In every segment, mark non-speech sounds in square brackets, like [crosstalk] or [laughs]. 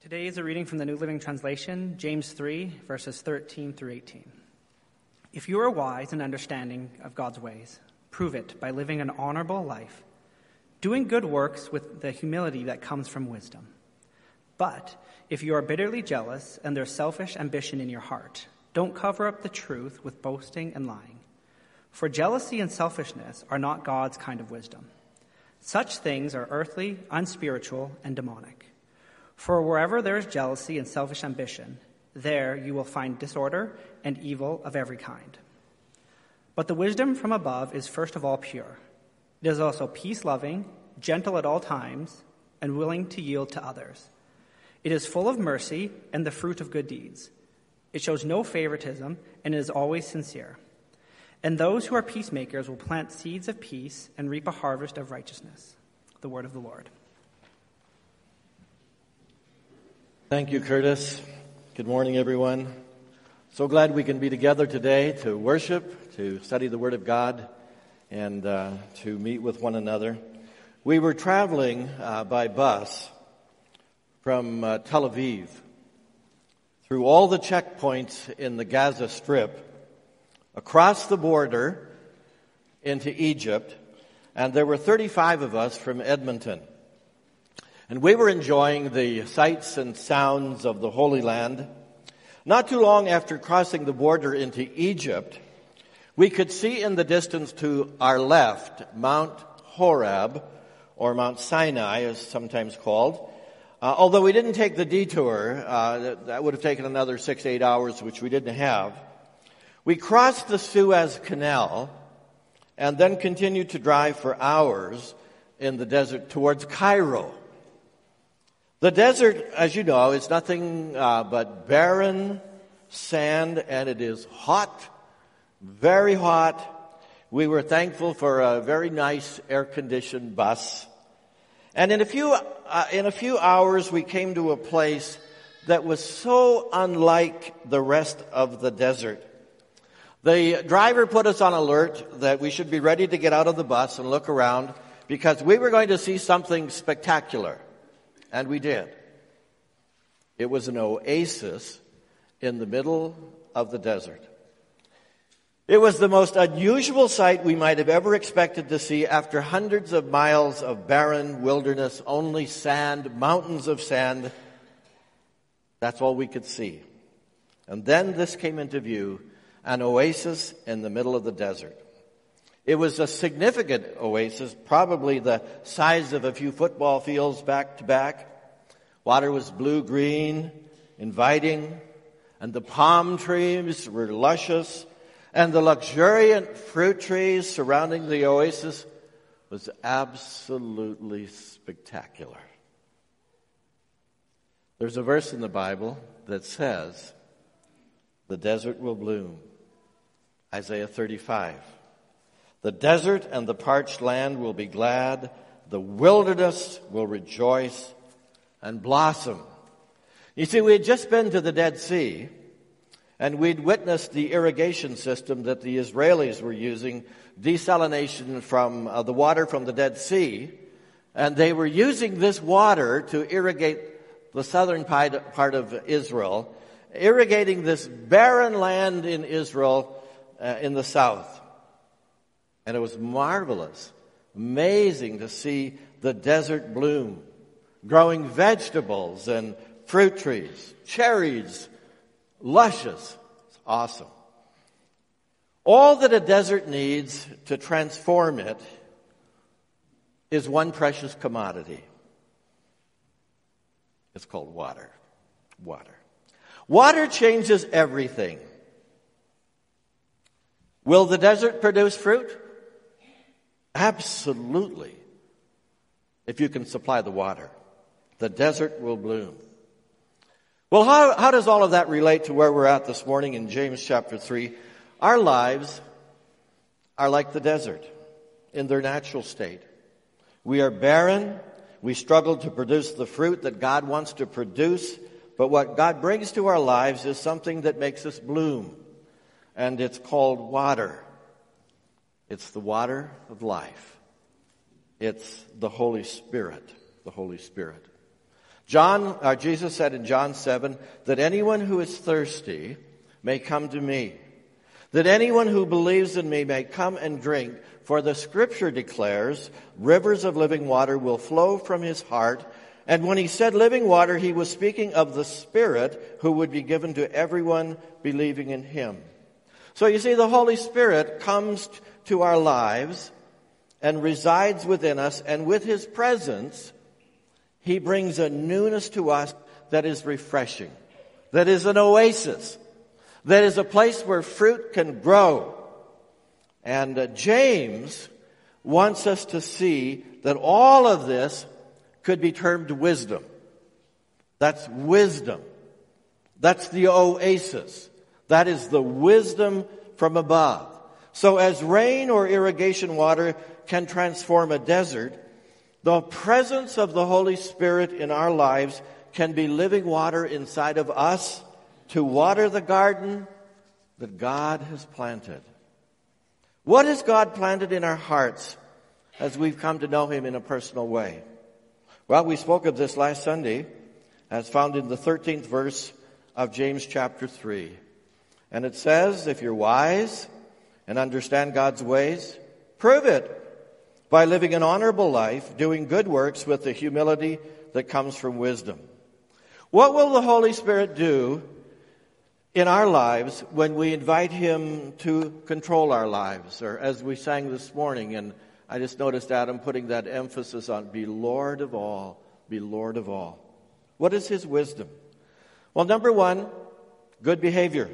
Today is a reading from the New Living Translation, James 3, verses 13 through 18. If you are wise and understanding of God's ways, prove it by living an honorable life, doing good works with the humility that comes from wisdom. But if you are bitterly jealous and there's selfish ambition in your heart, don't cover up the truth with boasting and lying. For jealousy and selfishness are not God's kind of wisdom. Such things are earthly, unspiritual, and demonic. For wherever there is jealousy and selfish ambition, there you will find disorder and evil of every kind. But the wisdom from above is first of all pure. It is also peace loving, gentle at all times, and willing to yield to others. It is full of mercy and the fruit of good deeds. It shows no favoritism and is always sincere. And those who are peacemakers will plant seeds of peace and reap a harvest of righteousness. The word of the Lord. Thank you, Curtis. Good morning, everyone. So glad we can be together today to worship, to study the Word of God, and uh, to meet with one another. We were traveling uh, by bus from uh, Tel Aviv through all the checkpoints in the Gaza Strip, across the border into Egypt, and there were 35 of us from Edmonton. And we were enjoying the sights and sounds of the Holy Land. Not too long after crossing the border into Egypt, we could see in the distance to our left Mount Horeb, or Mount Sinai, as sometimes called. Uh, although we didn't take the detour, uh, that, that would have taken another six, eight hours, which we didn't have. We crossed the Suez Canal and then continued to drive for hours in the desert towards Cairo. The desert, as you know, is nothing uh, but barren sand and it is hot, very hot. We were thankful for a very nice air conditioned bus. And in a few, uh, in a few hours we came to a place that was so unlike the rest of the desert. The driver put us on alert that we should be ready to get out of the bus and look around because we were going to see something spectacular. And we did. It was an oasis in the middle of the desert. It was the most unusual sight we might have ever expected to see after hundreds of miles of barren wilderness, only sand, mountains of sand. That's all we could see. And then this came into view, an oasis in the middle of the desert. It was a significant oasis, probably the size of a few football fields back to back. Water was blue green, inviting, and the palm trees were luscious, and the luxuriant fruit trees surrounding the oasis was absolutely spectacular. There's a verse in the Bible that says, the desert will bloom. Isaiah 35. The desert and the parched land will be glad. The wilderness will rejoice and blossom. You see, we had just been to the Dead Sea and we'd witnessed the irrigation system that the Israelis were using, desalination from uh, the water from the Dead Sea. And they were using this water to irrigate the southern part of Israel, irrigating this barren land in Israel uh, in the south. And it was marvelous, amazing to see the desert bloom, growing vegetables and fruit trees, cherries, luscious. It's awesome. All that a desert needs to transform it is one precious commodity. It's called water. Water. Water changes everything. Will the desert produce fruit? Absolutely. If you can supply the water, the desert will bloom. Well, how, how does all of that relate to where we're at this morning in James chapter 3? Our lives are like the desert in their natural state. We are barren. We struggle to produce the fruit that God wants to produce. But what God brings to our lives is something that makes us bloom. And it's called water. It's the water of life. It's the Holy Spirit. The Holy Spirit. John, uh, Jesus said in John 7 that anyone who is thirsty may come to me. That anyone who believes in me may come and drink. For the scripture declares, rivers of living water will flow from his heart. And when he said living water, he was speaking of the Spirit who would be given to everyone believing in him. So you see, the Holy Spirit comes to our lives and resides within us, and with his presence, he brings a newness to us that is refreshing, that is an oasis, that is a place where fruit can grow. And uh, James wants us to see that all of this could be termed wisdom. That's wisdom. That's the oasis. That is the wisdom from above. So as rain or irrigation water can transform a desert, the presence of the Holy Spirit in our lives can be living water inside of us to water the garden that God has planted. What has God planted in our hearts as we've come to know Him in a personal way? Well, we spoke of this last Sunday as found in the 13th verse of James chapter 3. And it says, if you're wise and understand God's ways, prove it by living an honorable life, doing good works with the humility that comes from wisdom. What will the Holy Spirit do in our lives when we invite Him to control our lives? Or as we sang this morning, and I just noticed Adam putting that emphasis on be Lord of all, be Lord of all. What is His wisdom? Well, number one, good behavior.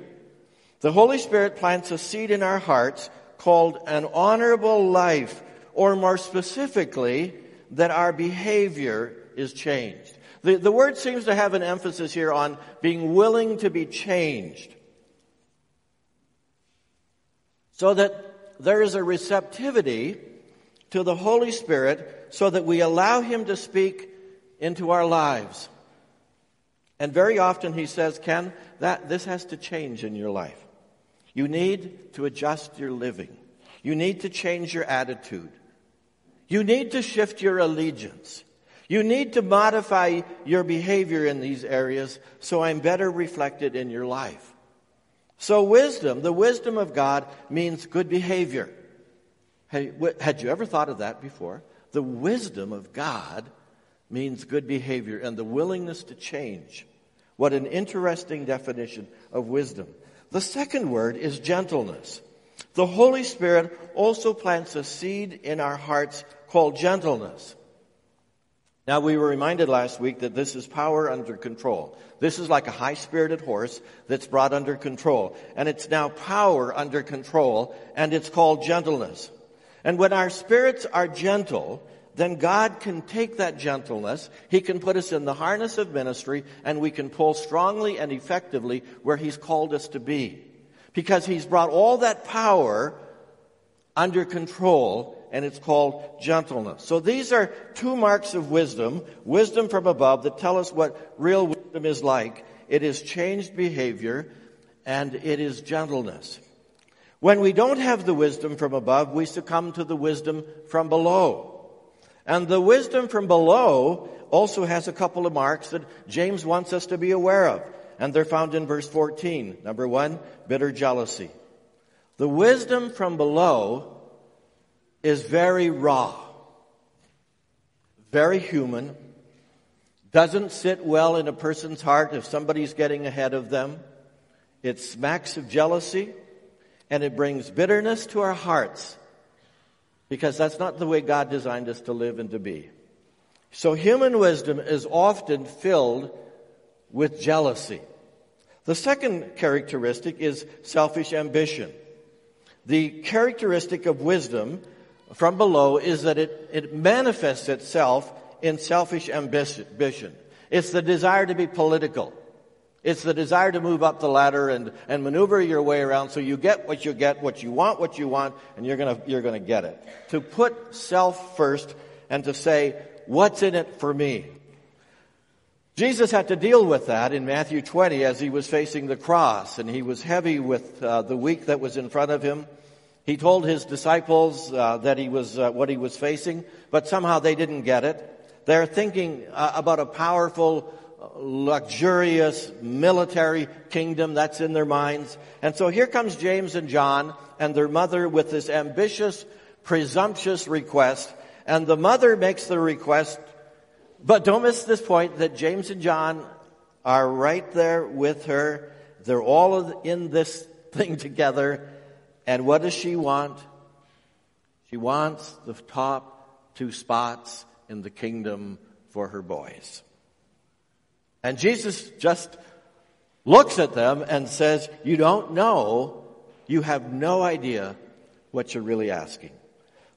The Holy Spirit plants a seed in our hearts called an honorable life or more specifically, that our behavior is changed. The, the word seems to have an emphasis here on being willing to be changed. So that there is a receptivity to the Holy Spirit so that we allow Him to speak into our lives. And very often He says, Ken, that this has to change in your life. You need to adjust your living. You need to change your attitude. You need to shift your allegiance. You need to modify your behavior in these areas so I'm better reflected in your life. So wisdom, the wisdom of God means good behavior. Hey, had you ever thought of that before? The wisdom of God means good behavior and the willingness to change. What an interesting definition of wisdom. The second word is gentleness. The Holy Spirit also plants a seed in our hearts called gentleness. Now we were reminded last week that this is power under control. This is like a high-spirited horse that's brought under control. And it's now power under control, and it's called gentleness. And when our spirits are gentle, then God can take that gentleness, He can put us in the harness of ministry, and we can pull strongly and effectively where He's called us to be because he's brought all that power under control and it's called gentleness. So these are two marks of wisdom, wisdom from above that tell us what real wisdom is like. It is changed behavior and it is gentleness. When we don't have the wisdom from above, we succumb to the wisdom from below. And the wisdom from below also has a couple of marks that James wants us to be aware of and they're found in verse 14. Number one, bitter jealousy. The wisdom from below is very raw, very human, doesn't sit well in a person's heart if somebody's getting ahead of them. It smacks of jealousy and it brings bitterness to our hearts because that's not the way God designed us to live and to be. So human wisdom is often filled with jealousy. The second characteristic is selfish ambition. The characteristic of wisdom from below is that it, it manifests itself in selfish ambition. It's the desire to be political. It's the desire to move up the ladder and, and maneuver your way around so you get what you get, what you want, what you want, and you're gonna, you're gonna get it. To put self first and to say, what's in it for me? Jesus had to deal with that in Matthew 20 as he was facing the cross and he was heavy with uh, the week that was in front of him. He told his disciples uh, that he was uh, what he was facing, but somehow they didn't get it. They're thinking uh, about a powerful, luxurious military kingdom that's in their minds. And so here comes James and John and their mother with this ambitious, presumptuous request. And the mother makes the request, but don't miss this point that James and John are right there with her. They're all in this thing together. And what does she want? She wants the top two spots in the kingdom for her boys. And Jesus just looks at them and says, You don't know, you have no idea what you're really asking.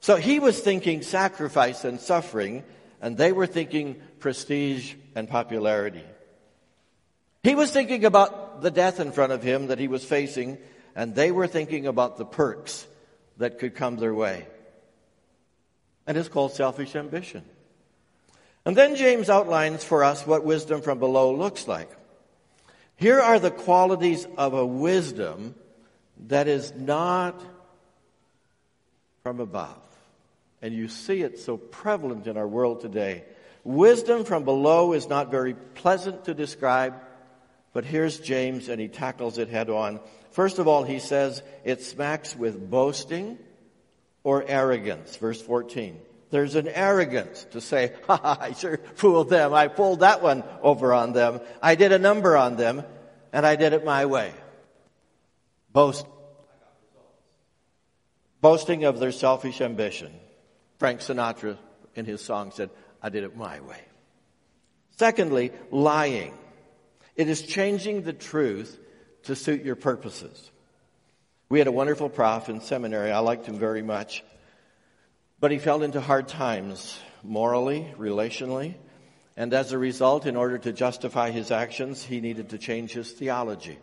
So he was thinking sacrifice and suffering, and they were thinking prestige and popularity. He was thinking about the death in front of him that he was facing, and they were thinking about the perks that could come their way. And it's called selfish ambition. And then James outlines for us what wisdom from below looks like. Here are the qualities of a wisdom that is not from above. And you see it so prevalent in our world today. Wisdom from below is not very pleasant to describe, but here's James and he tackles it head on. First of all, he says it smacks with boasting or arrogance. Verse 14. There's an arrogance to say, ha, ha, I sure fooled them. I pulled that one over on them. I did a number on them and I did it my way. Boast. Boasting of their selfish ambition. Frank Sinatra in his song said, I did it my way. Secondly, lying. It is changing the truth to suit your purposes. We had a wonderful prof in seminary. I liked him very much. But he fell into hard times, morally, relationally, and as a result, in order to justify his actions, he needed to change his theology.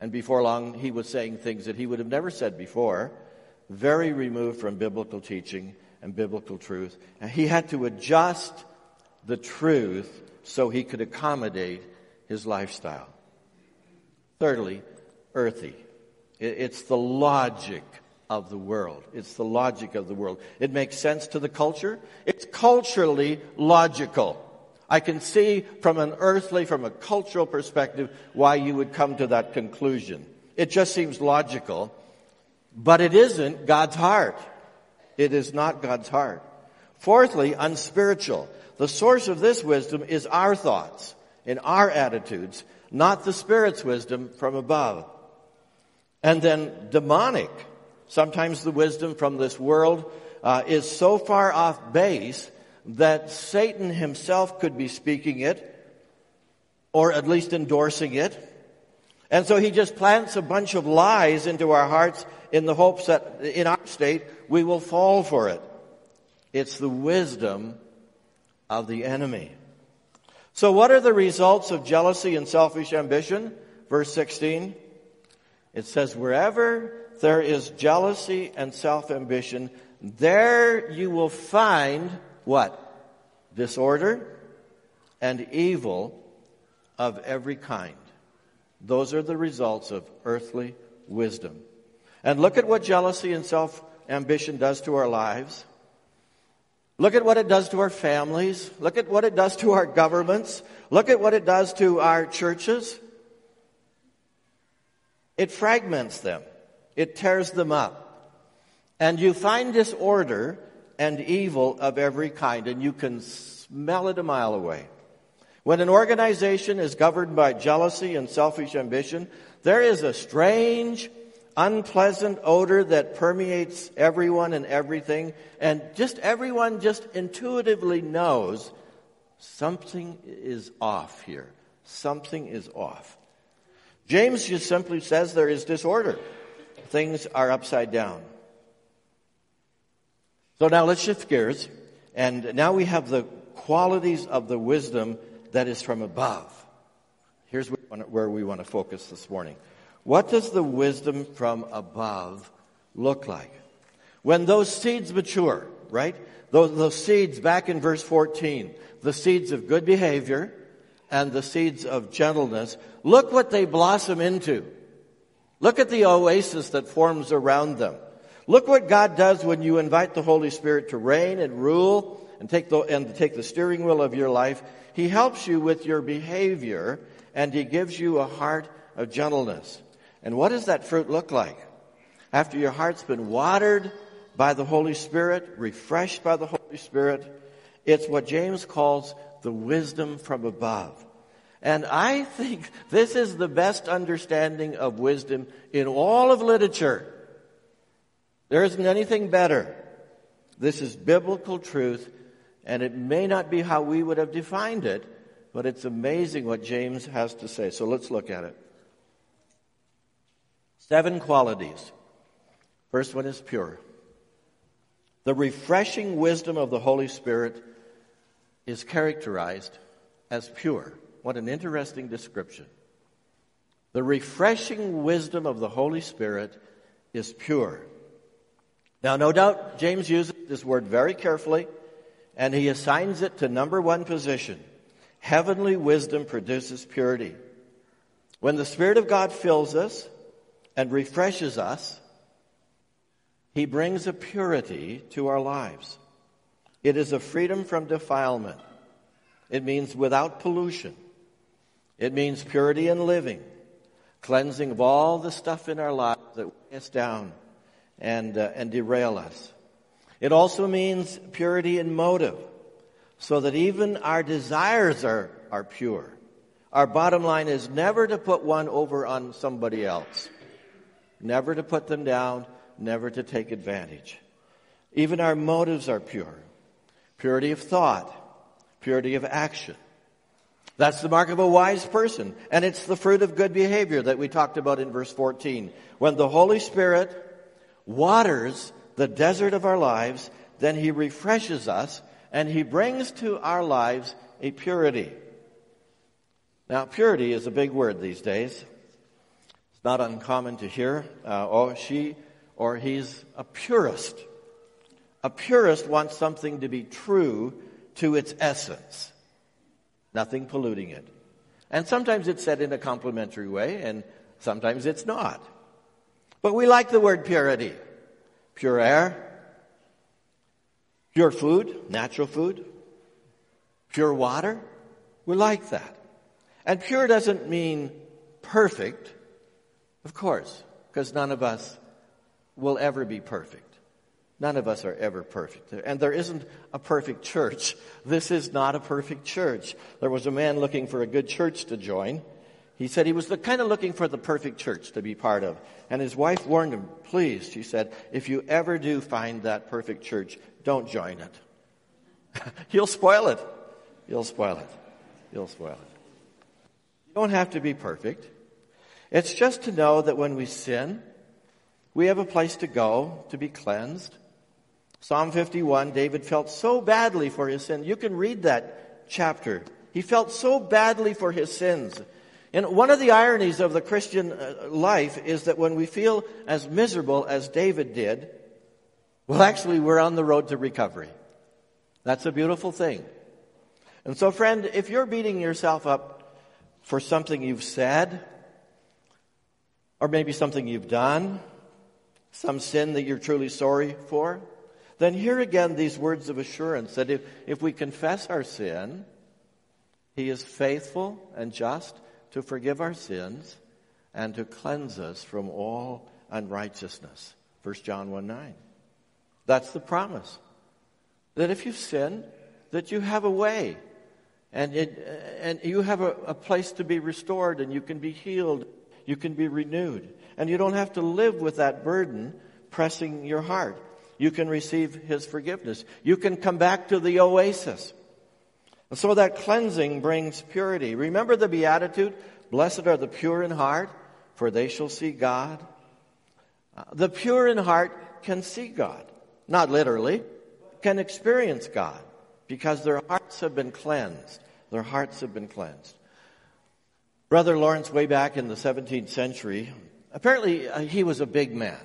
And before long, he was saying things that he would have never said before, very removed from biblical teaching and biblical truth. And he had to adjust the truth so he could accommodate his lifestyle. Thirdly, earthy. It's the logic of the world. It's the logic of the world. It makes sense to the culture. It's culturally logical. I can see from an earthly, from a cultural perspective, why you would come to that conclusion. It just seems logical, but it isn't God's heart. It is not God's heart. Fourthly, unspiritual. The source of this wisdom is our thoughts in our attitudes, not the Spirit's wisdom from above. And then demonic. Sometimes the wisdom from this world uh, is so far off base that Satan himself could be speaking it, or at least endorsing it. And so he just plants a bunch of lies into our hearts in the hopes that in our state we will fall for it. It's the wisdom of the enemy. So what are the results of jealousy and selfish ambition? Verse 16. It says, wherever there is jealousy and self-ambition, there you will find what? Disorder and evil of every kind. Those are the results of earthly wisdom. And look at what jealousy and self-ambition does to our lives. Look at what it does to our families. Look at what it does to our governments. Look at what it does to our churches. It fragments them. It tears them up. And you find disorder and evil of every kind, and you can smell it a mile away. When an organization is governed by jealousy and selfish ambition, there is a strange unpleasant odor that permeates everyone and everything. And just everyone just intuitively knows something is off here. Something is off. James just simply says there is disorder. Things are upside down. So now let's shift gears. And now we have the qualities of the wisdom that is from above. Here's where we want to focus this morning. What does the wisdom from above look like? When those seeds mature, right? Those, those seeds back in verse 14, the seeds of good behavior and the seeds of gentleness, look what they blossom into. Look at the oasis that forms around them. Look what God does when you invite the Holy Spirit to reign and rule and take the, and take the steering wheel of your life. He helps you with your behavior and he gives you a heart of gentleness. And what does that fruit look like? After your heart's been watered by the Holy Spirit, refreshed by the Holy Spirit, it's what James calls the wisdom from above. And I think this is the best understanding of wisdom in all of literature. There isn't anything better. This is biblical truth, and it may not be how we would have defined it, but it's amazing what James has to say. So let's look at it. Seven qualities. First one is pure. The refreshing wisdom of the Holy Spirit is characterized as pure. What an interesting description. The refreshing wisdom of the Holy Spirit is pure. Now, no doubt James uses this word very carefully, and he assigns it to number one position. Heavenly wisdom produces purity. When the Spirit of God fills us and refreshes us, he brings a purity to our lives. It is a freedom from defilement. It means without pollution. It means purity in living, cleansing of all the stuff in our lives that weigh us down and, uh, and derail us. It also means purity in motive, so that even our desires are, are pure. Our bottom line is never to put one over on somebody else, never to put them down, never to take advantage. Even our motives are pure purity of thought, purity of action. That's the mark of a wise person. And it's the fruit of good behavior that we talked about in verse 14. When the Holy Spirit waters the desert of our lives, then He refreshes us and He brings to our lives a purity. Now, purity is a big word these days. It's not uncommon to hear, uh, oh, she or he's a purist. A purist wants something to be true to its essence, nothing polluting it. And sometimes it's said in a complimentary way, and sometimes it's not. But we like the word purity. Pure air, pure food, natural food, pure water. We like that. And pure doesn't mean perfect, of course, because none of us will ever be perfect. None of us are ever perfect. And there isn't a perfect church. This is not a perfect church. There was a man looking for a good church to join. He said he was the kind of looking for the perfect church to be part of. And his wife warned him, please, she said, if you ever do find that perfect church, don't join it. [laughs] You'll spoil it. You'll spoil it. You'll spoil it. You don't have to be perfect. It's just to know that when we sin, we have a place to go to be cleansed. Psalm 51, David felt so badly for his sin. You can read that chapter. He felt so badly for his sins. And one of the ironies of the Christian uh, life is that when we feel as miserable as David did, well, actually, we're on the road to recovery. That's a beautiful thing. And so, friend, if you're beating yourself up for something you've said, or maybe something you've done, some sin that you're truly sorry for, then hear again these words of assurance that if, if we confess our sin, He is faithful and just to forgive our sins and to cleanse us from all unrighteousness. 1 John 1 9. That's the promise. That if you sin, that you have a way and, it, and you have a, a place to be restored and you can be healed, you can be renewed. And you don't have to live with that burden pressing your heart. You can receive His forgiveness. You can come back to the oasis. And so that cleansing brings purity. Remember the Beatitude? Blessed are the pure in heart, for they shall see God. Uh, the pure in heart can see God. Not literally, can experience God because their hearts have been cleansed. Their hearts have been cleansed. Brother Lawrence, way back in the 17th century, apparently uh, he was a big man,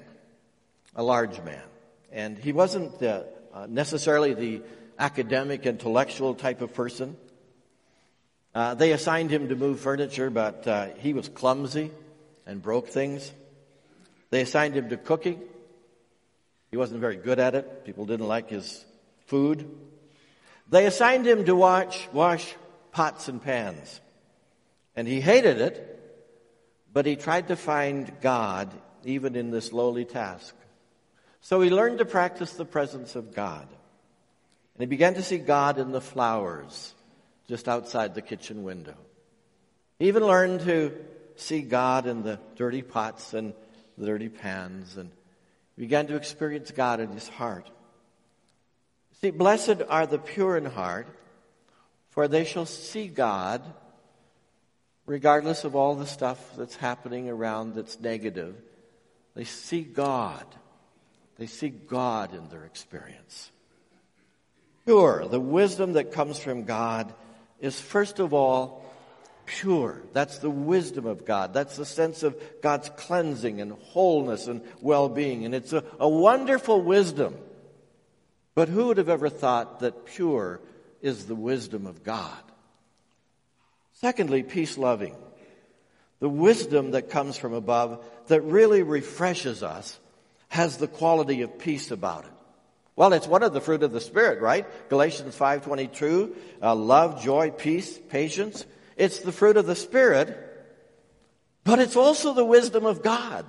a large man. And he wasn't uh, uh, necessarily the academic, intellectual type of person. Uh, they assigned him to move furniture, but uh, he was clumsy and broke things. They assigned him to cooking. He wasn't very good at it. People didn't like his food. They assigned him to watch, wash pots and pans. And he hated it, but he tried to find God even in this lowly task. So he learned to practice the presence of God. And he began to see God in the flowers just outside the kitchen window. He even learned to see God in the dirty pots and the dirty pans and began to experience God in his heart. See, blessed are the pure in heart, for they shall see God regardless of all the stuff that's happening around that's negative. They see God. They see God in their experience. Pure, the wisdom that comes from God is first of all pure. That's the wisdom of God. That's the sense of God's cleansing and wholeness and well being. And it's a, a wonderful wisdom. But who would have ever thought that pure is the wisdom of God? Secondly, peace loving. The wisdom that comes from above that really refreshes us has the quality of peace about it. Well, it's one of the fruit of the Spirit, right? Galatians 5.22, uh, love, joy, peace, patience. It's the fruit of the Spirit, but it's also the wisdom of God.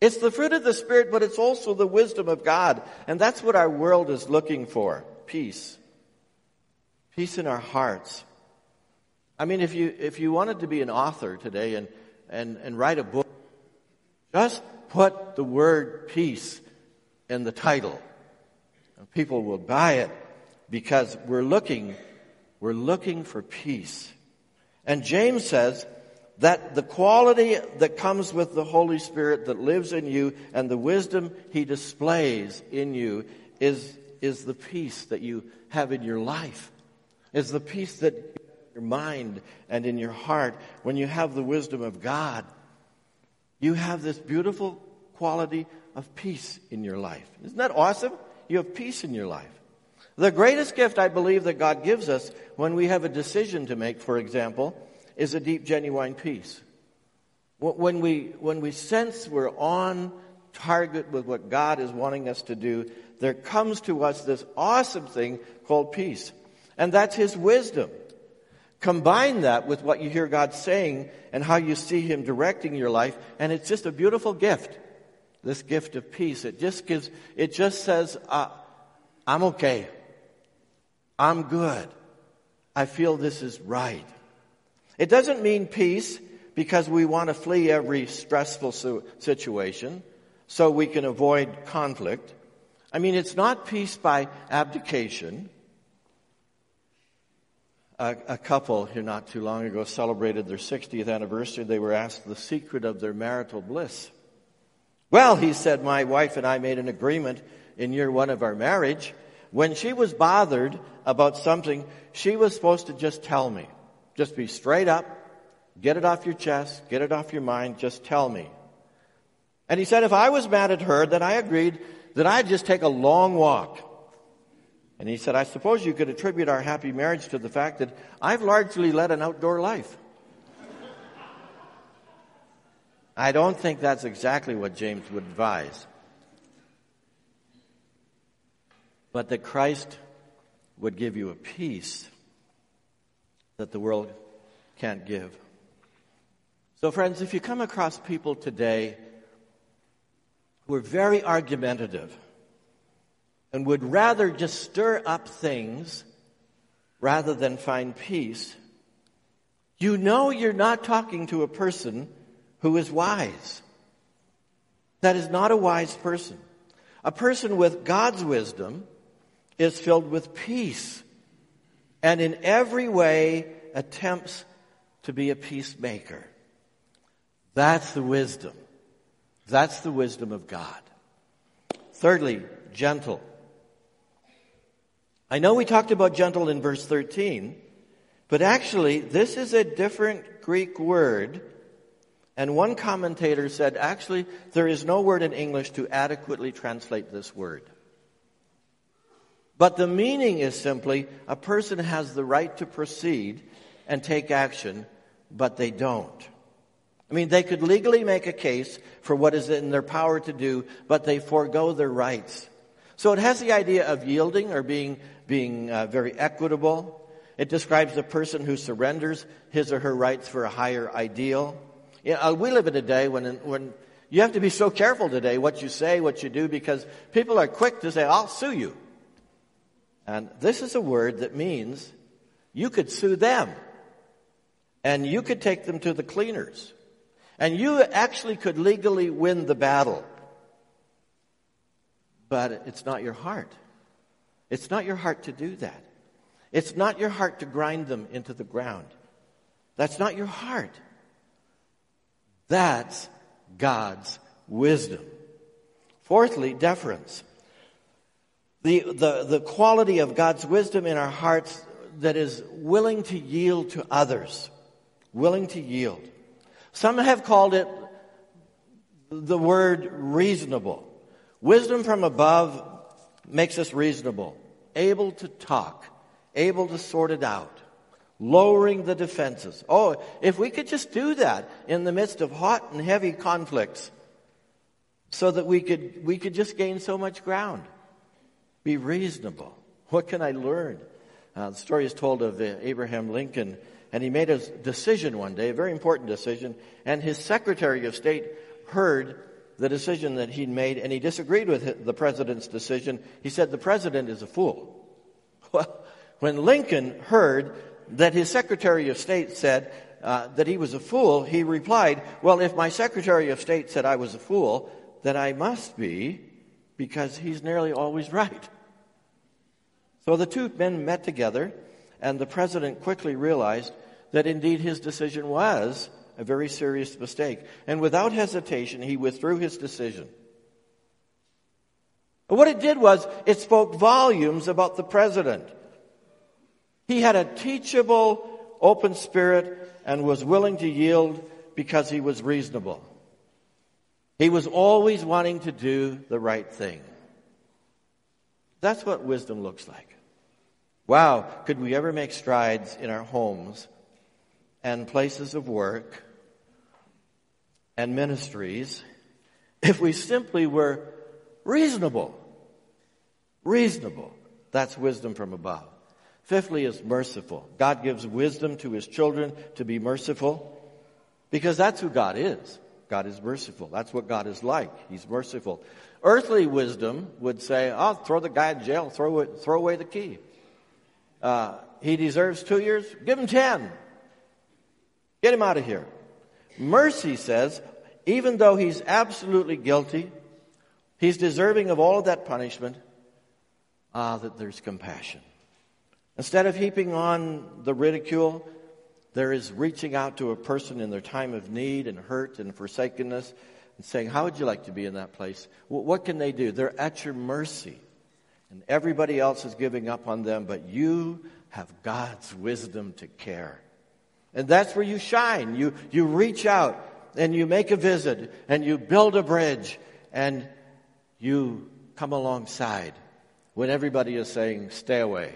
It's the fruit of the Spirit, but it's also the wisdom of God. And that's what our world is looking for. Peace. Peace in our hearts. I mean, if you, if you wanted to be an author today and, and, and write a book, just put the word peace in the title. People will buy it because we're looking we're looking for peace. And James says that the quality that comes with the Holy Spirit that lives in you and the wisdom he displays in you is, is the peace that you have in your life, is the peace that your mind and in your heart when you have the wisdom of God. You have this beautiful quality of peace in your life. Isn't that awesome? You have peace in your life. The greatest gift I believe that God gives us when we have a decision to make, for example, is a deep, genuine peace. When we, when we sense we're on target with what God is wanting us to do, there comes to us this awesome thing called peace. And that's His wisdom. Combine that with what you hear God saying and how you see Him directing your life, and it's just a beautiful gift. This gift of peace. It just gives, it just says, uh, I'm okay. I'm good. I feel this is right. It doesn't mean peace because we want to flee every stressful situation so we can avoid conflict. I mean, it's not peace by abdication. A, a, couple here not too long ago celebrated their 60th anniversary. They were asked the secret of their marital bliss. Well, he said, my wife and I made an agreement in year one of our marriage when she was bothered about something, she was supposed to just tell me. Just be straight up, get it off your chest, get it off your mind, just tell me. And he said if I was mad at her, then I agreed that I'd just take a long walk. And he said, I suppose you could attribute our happy marriage to the fact that I've largely led an outdoor life. I don't think that's exactly what James would advise. but that Christ would give you a peace that the world can't give. So, friends, if you come across people today who are very argumentative and would rather just stir up things rather than find peace, you know you're not talking to a person who is wise. That is not a wise person. A person with God's wisdom is filled with peace and in every way attempts to be a peacemaker. That's the wisdom. That's the wisdom of God. Thirdly, gentle. I know we talked about gentle in verse 13, but actually this is a different Greek word. And one commentator said, actually, there is no word in English to adequately translate this word. But the meaning is simply a person has the right to proceed and take action, but they don't. I mean, they could legally make a case for what is in their power to do, but they forego their rights. So it has the idea of yielding or being, being uh, very equitable. It describes a person who surrenders his or her rights for a higher ideal. You know, we live in a day when, when you have to be so careful today what you say, what you do, because people are quick to say, I'll sue you. And this is a word that means you could sue them. And you could take them to the cleaners. And you actually could legally win the battle. But it's not your heart. It's not your heart to do that. It's not your heart to grind them into the ground. That's not your heart. That's God's wisdom. Fourthly, deference. The, the, the quality of God's wisdom in our hearts that is willing to yield to others. Willing to yield. Some have called it the word reasonable. Wisdom from above makes us reasonable, able to talk, able to sort it out lowering the defenses. Oh, if we could just do that in the midst of hot and heavy conflicts so that we could, we could just gain so much ground. Be reasonable. What can I learn? Uh, the story is told of uh, Abraham Lincoln, and he made a decision one day, a very important decision, and his Secretary of State heard the decision that he'd made, and he disagreed with the president's decision. He said, The president is a fool. [laughs] Well, when Lincoln heard that his Secretary of State said uh, that he was a fool, he replied, Well, if my Secretary of State said I was a fool, then I must be, because he's nearly always [laughs] right. So the two men met together, and the president quickly realized that indeed his decision was a very serious mistake. And without hesitation, he withdrew his decision. But what it did was, it spoke volumes about the president. He had a teachable, open spirit and was willing to yield because he was reasonable. He was always wanting to do the right thing. That's what wisdom looks like. Wow, could we ever make strides in our homes and places of work and ministries if we simply were reasonable? Reasonable. That's wisdom from above. Fifthly is merciful. God gives wisdom to his children to be merciful because that's who God is. God is merciful. That's what God is like. He's merciful. Earthly wisdom would say, oh, throw the guy in jail, throw, it, throw away the key. Uh, he deserves two years, give him ten. Get him out of here. Mercy says, even though he's absolutely guilty, he's deserving of all of that punishment, ah, that there's compassion. Instead of heaping on the ridicule, there is reaching out to a person in their time of need and hurt and forsakenness and saying, How would you like to be in that place? What can they do? They're at your mercy. And everybody else is giving up on them, but you have God's wisdom to care. And that's where you shine. You, you reach out and you make a visit and you build a bridge and you come alongside when everybody is saying, Stay away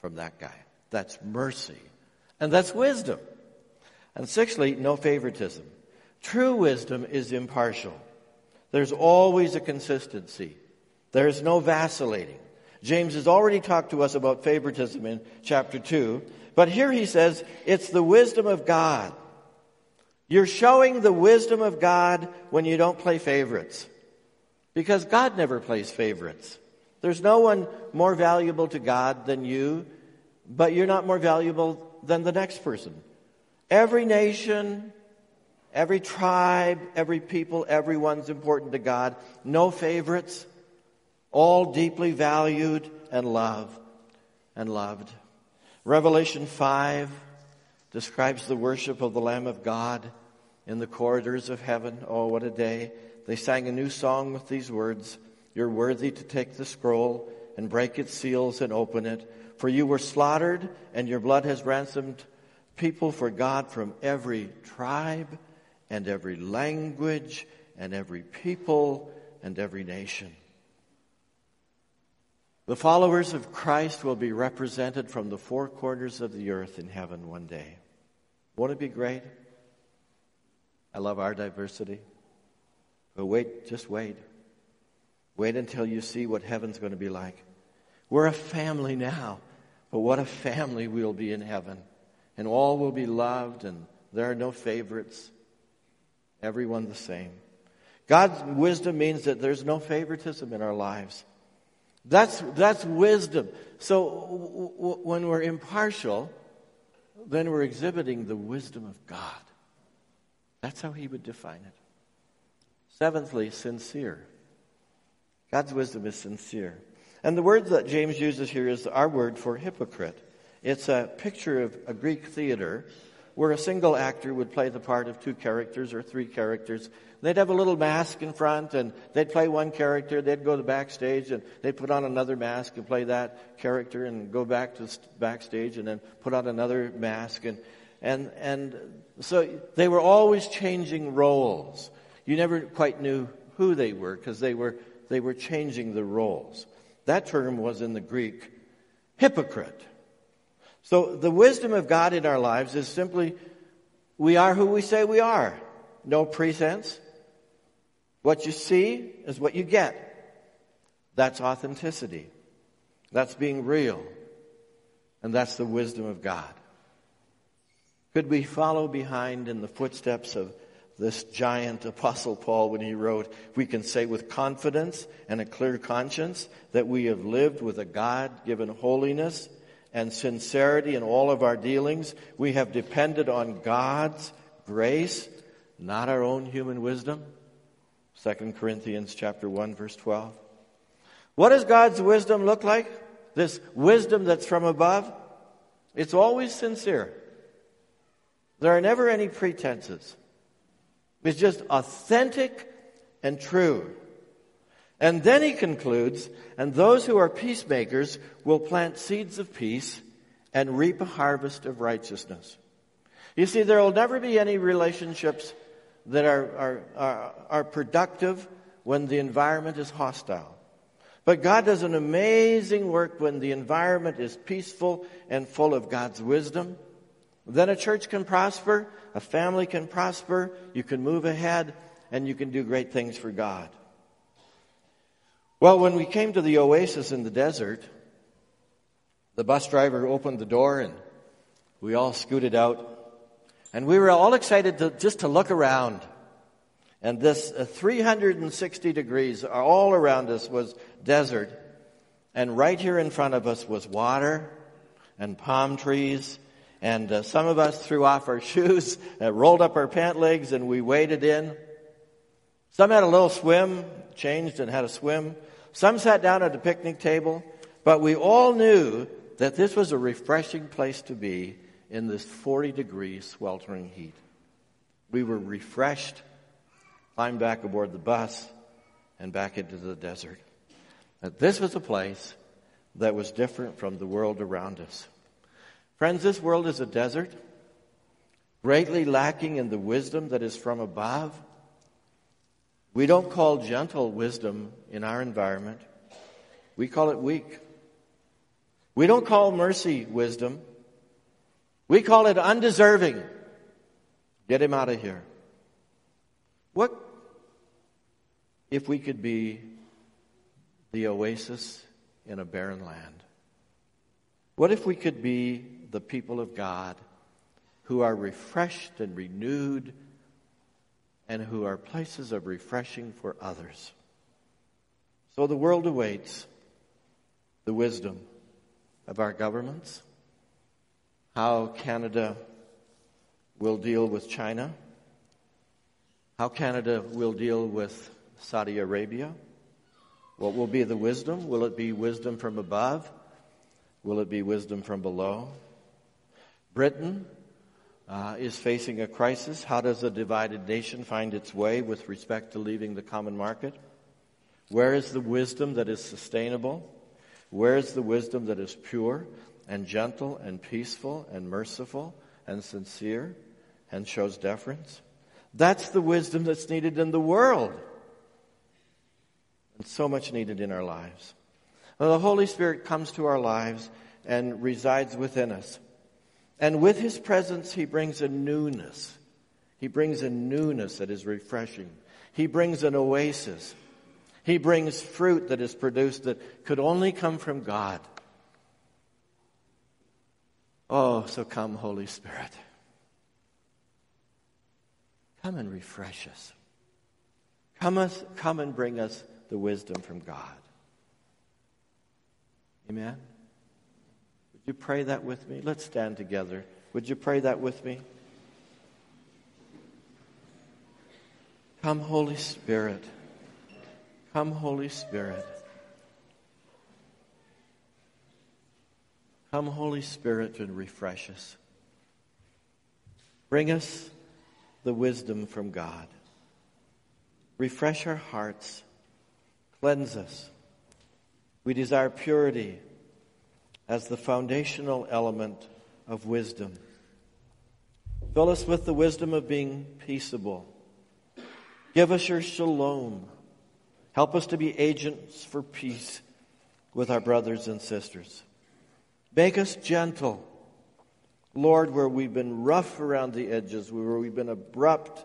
from that guy. That's mercy. And that's wisdom. And sixthly, no favoritism. True wisdom is impartial. There's always a consistency. There's no vacillating. James has already talked to us about favoritism in chapter 2, but here he says it's the wisdom of God. You're showing the wisdom of God when you don't play favorites. Because God never plays favorites. There's no one more valuable to God than you, but you're not more valuable than the next person. Every nation, every tribe, every people, everyone's important to God. No favorites. All deeply valued and loved and loved. Revelation 5 describes the worship of the Lamb of God in the corridors of heaven. Oh, what a day. They sang a new song with these words. You're worthy to take the scroll and break its seals and open it. For you were slaughtered, and your blood has ransomed people for God from every tribe and every language and every people and every nation. The followers of Christ will be represented from the four corners of the earth in heaven one day. Won't it be great? I love our diversity. But wait, just wait. Wait until you see what heaven's going to be like. We're a family now, but what a family we'll be in heaven. And all will be loved, and there are no favorites. Everyone the same. God's wisdom means that there's no favoritism in our lives. That's, that's wisdom. So w- w- when we're impartial, then we're exhibiting the wisdom of God. That's how he would define it. Seventhly, sincere. God's wisdom is sincere. And the word that James uses here is our word for hypocrite. It's a picture of a Greek theater where a single actor would play the part of two characters or three characters. They'd have a little mask in front and they'd play one character, they'd go to backstage and they'd put on another mask and play that character and go back to backstage and then put on another mask and, and, and so they were always changing roles. You never quite knew who they were because they were, they were changing the roles. That term was in the Greek hypocrite. So the wisdom of God in our lives is simply we are who we say we are. No pretense. What you see is what you get. That's authenticity. That's being real. And that's the wisdom of God. Could we follow behind in the footsteps of this giant apostle Paul when he wrote, we can say with confidence and a clear conscience that we have lived with a God given holiness and sincerity in all of our dealings. We have depended on God's grace, not our own human wisdom. 2 Corinthians chapter 1 verse 12. What does God's wisdom look like? This wisdom that's from above? It's always sincere. There are never any pretenses. It's just authentic and true. And then he concludes, and those who are peacemakers will plant seeds of peace and reap a harvest of righteousness. You see, there will never be any relationships that are, are, are, are productive when the environment is hostile. But God does an amazing work when the environment is peaceful and full of God's wisdom. Then a church can prosper, a family can prosper, you can move ahead, and you can do great things for God. Well, when we came to the oasis in the desert, the bus driver opened the door and we all scooted out. And we were all excited to, just to look around. And this uh, 360 degrees all around us was desert. And right here in front of us was water and palm trees. And uh, some of us threw off our [laughs] shoes, uh, rolled up our pant legs, and we waded in. Some had a little swim, changed and had a swim. Some sat down at a picnic table, but we all knew that this was a refreshing place to be in this 40 degree sweltering heat. We were refreshed, climbed back aboard the bus, and back into the desert. That this was a place that was different from the world around us. Friends, this world is a desert, greatly lacking in the wisdom that is from above we don't call gentle wisdom in our environment. We call it weak. We don't call mercy wisdom. We call it undeserving. Get him out of here. What if we could be the oasis in a barren land? What if we could be the people of God who are refreshed and renewed and who are places of refreshing for others. So the world awaits the wisdom of our governments, how Canada will deal with China, how Canada will deal with Saudi Arabia. What will be the wisdom? Will it be wisdom from above? Will it be wisdom from below? Britain uh, is facing a crisis. How does a divided nation find its way with respect to leaving the common market? Where is the wisdom that is sustainable? Where is the wisdom that is pure and gentle and peaceful and merciful and sincere and shows deference? That's the wisdom that's needed in the world. And so much needed in our lives. The Holy Spirit comes to our lives and resides within us. And with his presence, he brings a newness. He brings a newness that is refreshing. He brings an oasis. He brings fruit that is produced that could only come from God. Oh, so come, Holy Spirit. Come and refresh us. Come, us, come and bring us the wisdom from God. Amen? Would you pray that with me? Let's stand together. Would you pray that with me? Come, Holy Spirit. Come, Holy Spirit. Come, Holy Spirit, and refresh us. Bring us the wisdom from God. Refresh our hearts. Cleanse us. We desire purity as the foundational element of wisdom. Fill us with the wisdom of being peaceable. Give us your shalom. Help us to be agents for peace with our brothers and sisters. Make us gentle. Lord, where we've been rough around the edges, where we've been abrupt,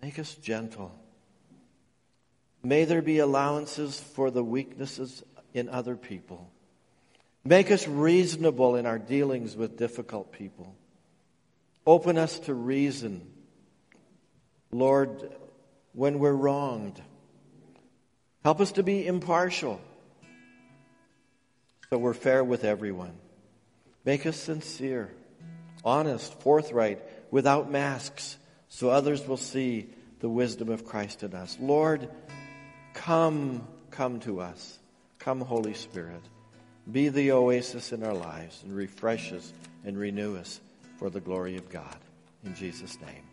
make us gentle. May there be allowances for the weaknesses in other people. Make us reasonable in our dealings with difficult people. Open us to reason. Lord, when we're wronged, help us to be impartial so we're fair with everyone. Make us sincere, honest, forthright, without masks, so others will see the wisdom of Christ in us. Lord, come, come to us. Come, Holy Spirit. Be the oasis in our lives and refresh us and renew us for the glory of God. In Jesus' name.